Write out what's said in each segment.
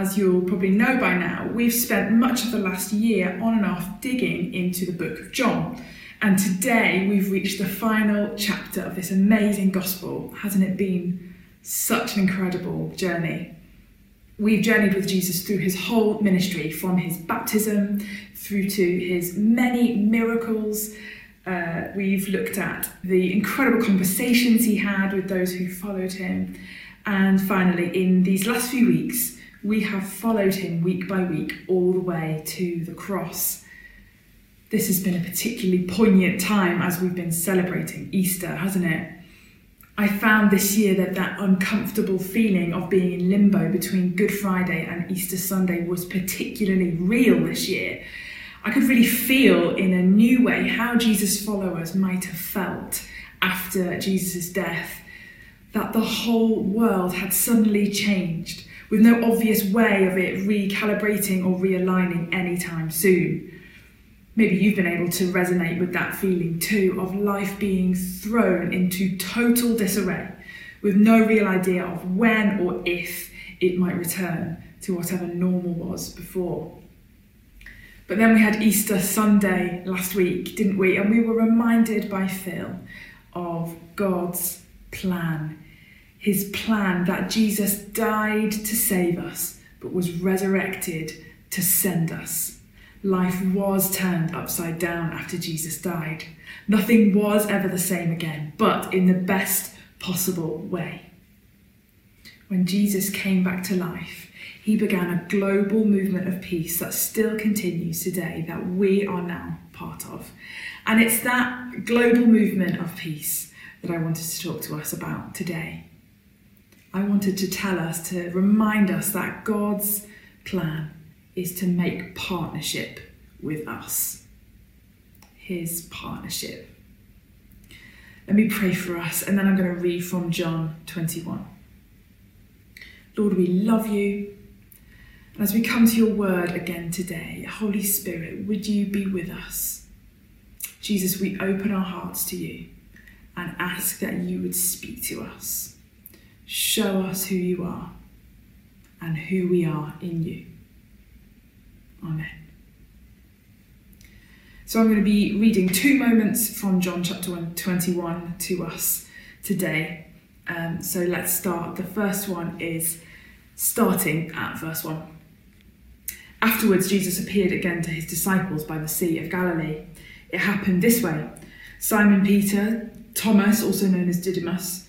as you'll probably know by now, we've spent much of the last year on and off digging into the book of John. And today we've reached the final chapter of this amazing gospel. Hasn't it been such an incredible journey? We've journeyed with Jesus through his whole ministry, from his baptism through to his many miracles. Uh, we've looked at the incredible conversations he had with those who followed him. And finally, in these last few weeks, we have followed him week by week all the way to the cross. This has been a particularly poignant time as we've been celebrating Easter, hasn't it? I found this year that that uncomfortable feeling of being in limbo between Good Friday and Easter Sunday was particularly real this year. I could really feel in a new way how Jesus' followers might have felt after Jesus' death, that the whole world had suddenly changed with no obvious way of it recalibrating or realigning anytime soon. Maybe you've been able to resonate with that feeling too of life being thrown into total disarray with no real idea of when or if it might return to whatever normal was before. But then we had Easter Sunday last week, didn't we? And we were reminded by Phil of God's plan his plan that Jesus died to save us, but was resurrected to send us. Life was turned upside down after Jesus died. Nothing was ever the same again, but in the best possible way. When Jesus came back to life, he began a global movement of peace that still continues today, that we are now part of. And it's that global movement of peace that I wanted to talk to us about today. I wanted to tell us, to remind us that God's plan is to make partnership with us. His partnership. Let me pray for us, and then I'm going to read from John 21. Lord, we love you. And as we come to your word again today, Holy Spirit, would you be with us? Jesus, we open our hearts to you and ask that you would speak to us. Show us who you are and who we are in you. Amen. So I'm going to be reading two moments from John chapter 21 to us today. Um, so let's start. The first one is starting at verse 1. Afterwards, Jesus appeared again to his disciples by the Sea of Galilee. It happened this way Simon Peter, Thomas, also known as Didymus,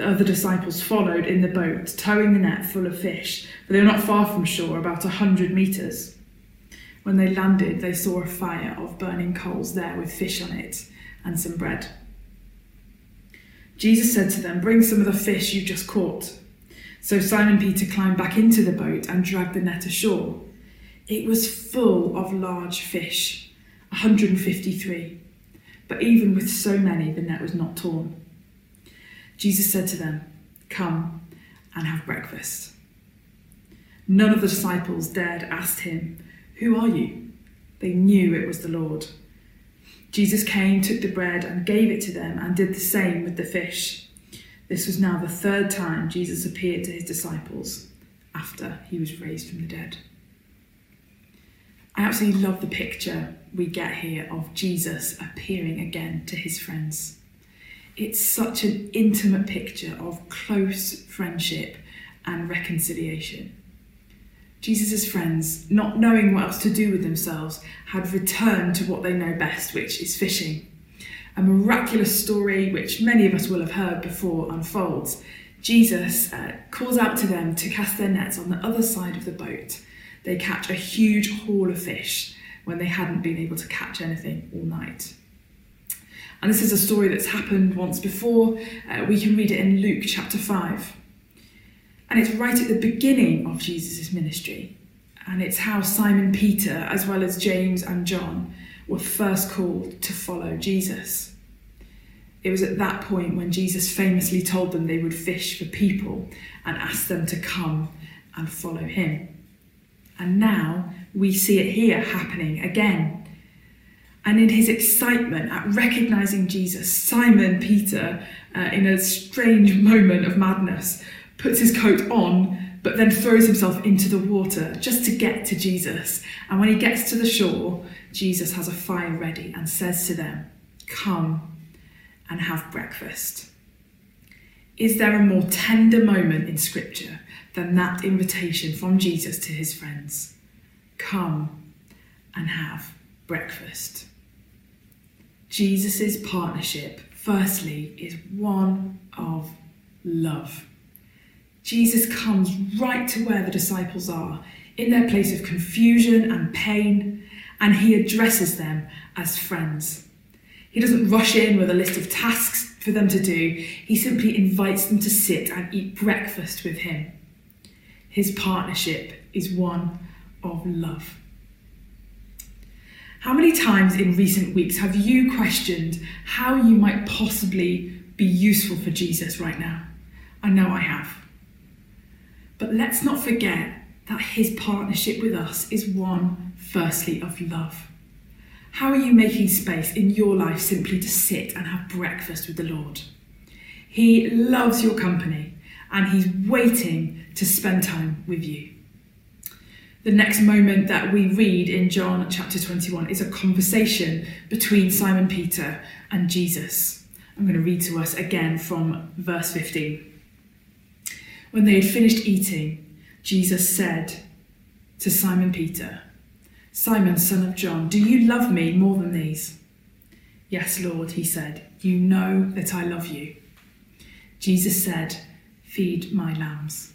The other disciples followed in the boat, towing the net full of fish, for they were not far from shore, about a hundred metres. When they landed, they saw a fire of burning coals there with fish on it and some bread. Jesus said to them, Bring some of the fish you just caught. So Simon Peter climbed back into the boat and dragged the net ashore. It was full of large fish, 153. But even with so many, the net was not torn. Jesus said to them, Come and have breakfast. None of the disciples dared ask him, Who are you? They knew it was the Lord. Jesus came, took the bread, and gave it to them, and did the same with the fish. This was now the third time Jesus appeared to his disciples after he was raised from the dead. I absolutely love the picture we get here of Jesus appearing again to his friends it's such an intimate picture of close friendship and reconciliation. Jesus' friends, not knowing what else to do with themselves, had returned to what they know best, which is fishing. a miraculous story which many of us will have heard before unfolds. Jesus uh, calls out to them to cast their nets on the other side of the boat. They catch a huge haul of fish when they hadn't been able to catch anything all night. And this is a story that's happened once before. Uh, we can read it in Luke chapter 5. And it's right at the beginning of Jesus' ministry. And it's how Simon Peter, as well as James and John, were first called to follow Jesus. It was at that point when Jesus famously told them they would fish for people and asked them to come and follow him. And now we see it here happening again and in his excitement at recognizing Jesus, Simon Peter, uh, in a strange moment of madness, puts his coat on but then throws himself into the water just to get to Jesus. And when he gets to the shore, Jesus has a fire ready and says to them, Come and have breakfast. Is there a more tender moment in Scripture than that invitation from Jesus to his friends? Come and have breakfast. Jesus' partnership, firstly, is one of love. Jesus comes right to where the disciples are, in their place of confusion and pain, and he addresses them as friends. He doesn't rush in with a list of tasks for them to do, he simply invites them to sit and eat breakfast with him. His partnership is one of love. How many times in recent weeks have you questioned how you might possibly be useful for Jesus right now? I know I have. But let's not forget that his partnership with us is one, firstly, of love. How are you making space in your life simply to sit and have breakfast with the Lord? He loves your company and he's waiting to spend time with you. The next moment that we read in John chapter 21 is a conversation between Simon Peter and Jesus. I'm going to read to us again from verse 15. When they had finished eating, Jesus said to Simon Peter, Simon, son of John, do you love me more than these? Yes, Lord, he said, you know that I love you. Jesus said, Feed my lambs.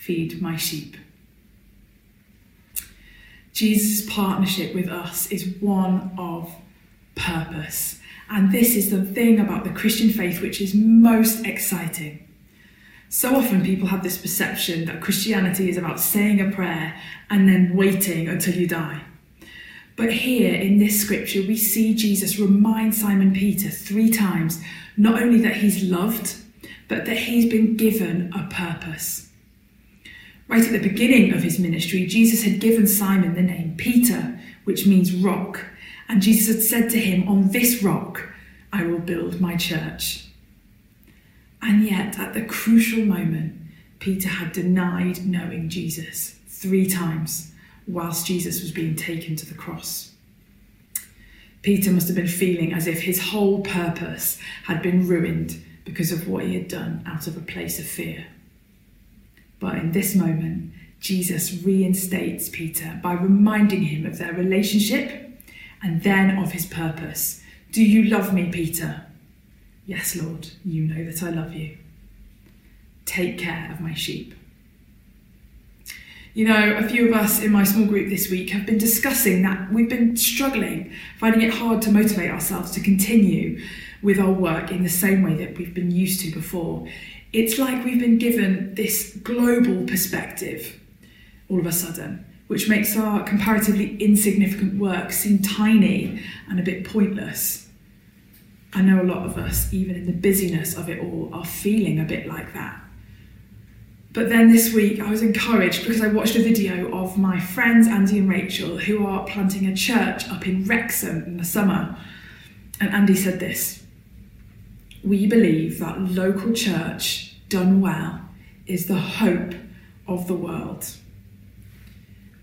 feed my sheep. Jesus' partnership with us is one of purpose. And this is the thing about the Christian faith which is most exciting. So often people have this perception that Christianity is about saying a prayer and then waiting until you die. But here in this scripture, we see Jesus remind Simon Peter three times not only that he's loved, but that he's been given a purpose. Right at the beginning of his ministry, Jesus had given Simon the name Peter, which means rock. And Jesus had said to him, On this rock I will build my church. And yet, at the crucial moment, Peter had denied knowing Jesus three times whilst Jesus was being taken to the cross. Peter must have been feeling as if his whole purpose had been ruined because of what he had done out of a place of fear. But in this moment, Jesus reinstates Peter by reminding him of their relationship and then of his purpose. Do you love me, Peter? Yes, Lord, you know that I love you. Take care of my sheep. You know, a few of us in my small group this week have been discussing that we've been struggling, finding it hard to motivate ourselves to continue with our work in the same way that we've been used to before it's like we've been given this global perspective all of a sudden, which makes our comparatively insignificant work seem tiny and a bit pointless. I know a lot of us, even in the busyness of it all, are feeling a bit like that. But then this week I was encouraged because I watched a video of my friends Andy and Rachel who are planting a church up in Wrexham in the summer. And Andy said this We believe that local church done well is the hope of the world.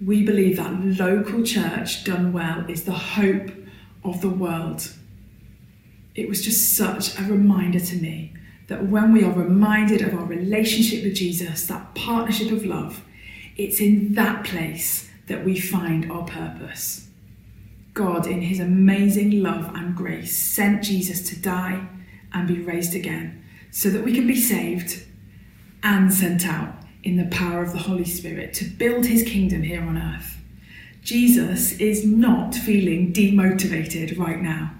We believe that local church done well is the hope of the world. It was just such a reminder to me that when we are reminded of our relationship with Jesus, that partnership of love, it's in that place that we find our purpose. God, in his amazing love and grace, sent Jesus to die and be raised again so that we can be saved and sent out in the power of the Holy Spirit to build his kingdom here on earth. Jesus is not feeling demotivated right now.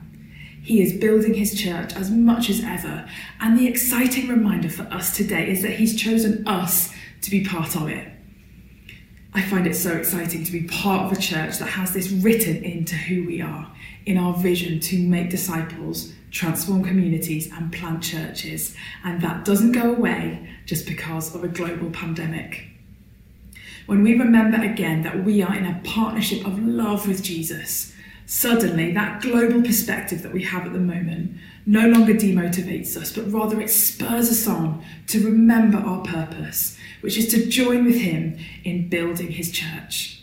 He is building his church as much as ever, and the exciting reminder for us today is that he's chosen us to be part of it. I find it so exciting to be part of a church that has this written into who we are, in our vision to make disciples, transform communities, and plant churches. And that doesn't go away just because of a global pandemic. When we remember again that we are in a partnership of love with Jesus, suddenly that global perspective that we have at the moment no longer demotivates us, but rather it spurs us on to remember our purpose, which is to join with Him in building His church.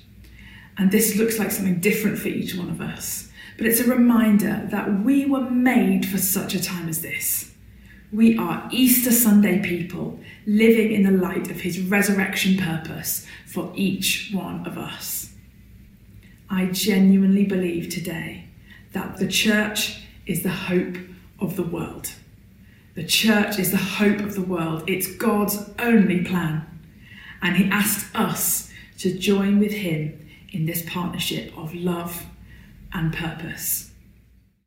And this looks like something different for each one of us, but it's a reminder that we were made for such a time as this. We are Easter Sunday people living in the light of His resurrection purpose for each one of us. I genuinely believe today that the church is the hope of the world. The church is the hope of the world. It's God's only plan. And He asks us to join with Him in this partnership of love and purpose.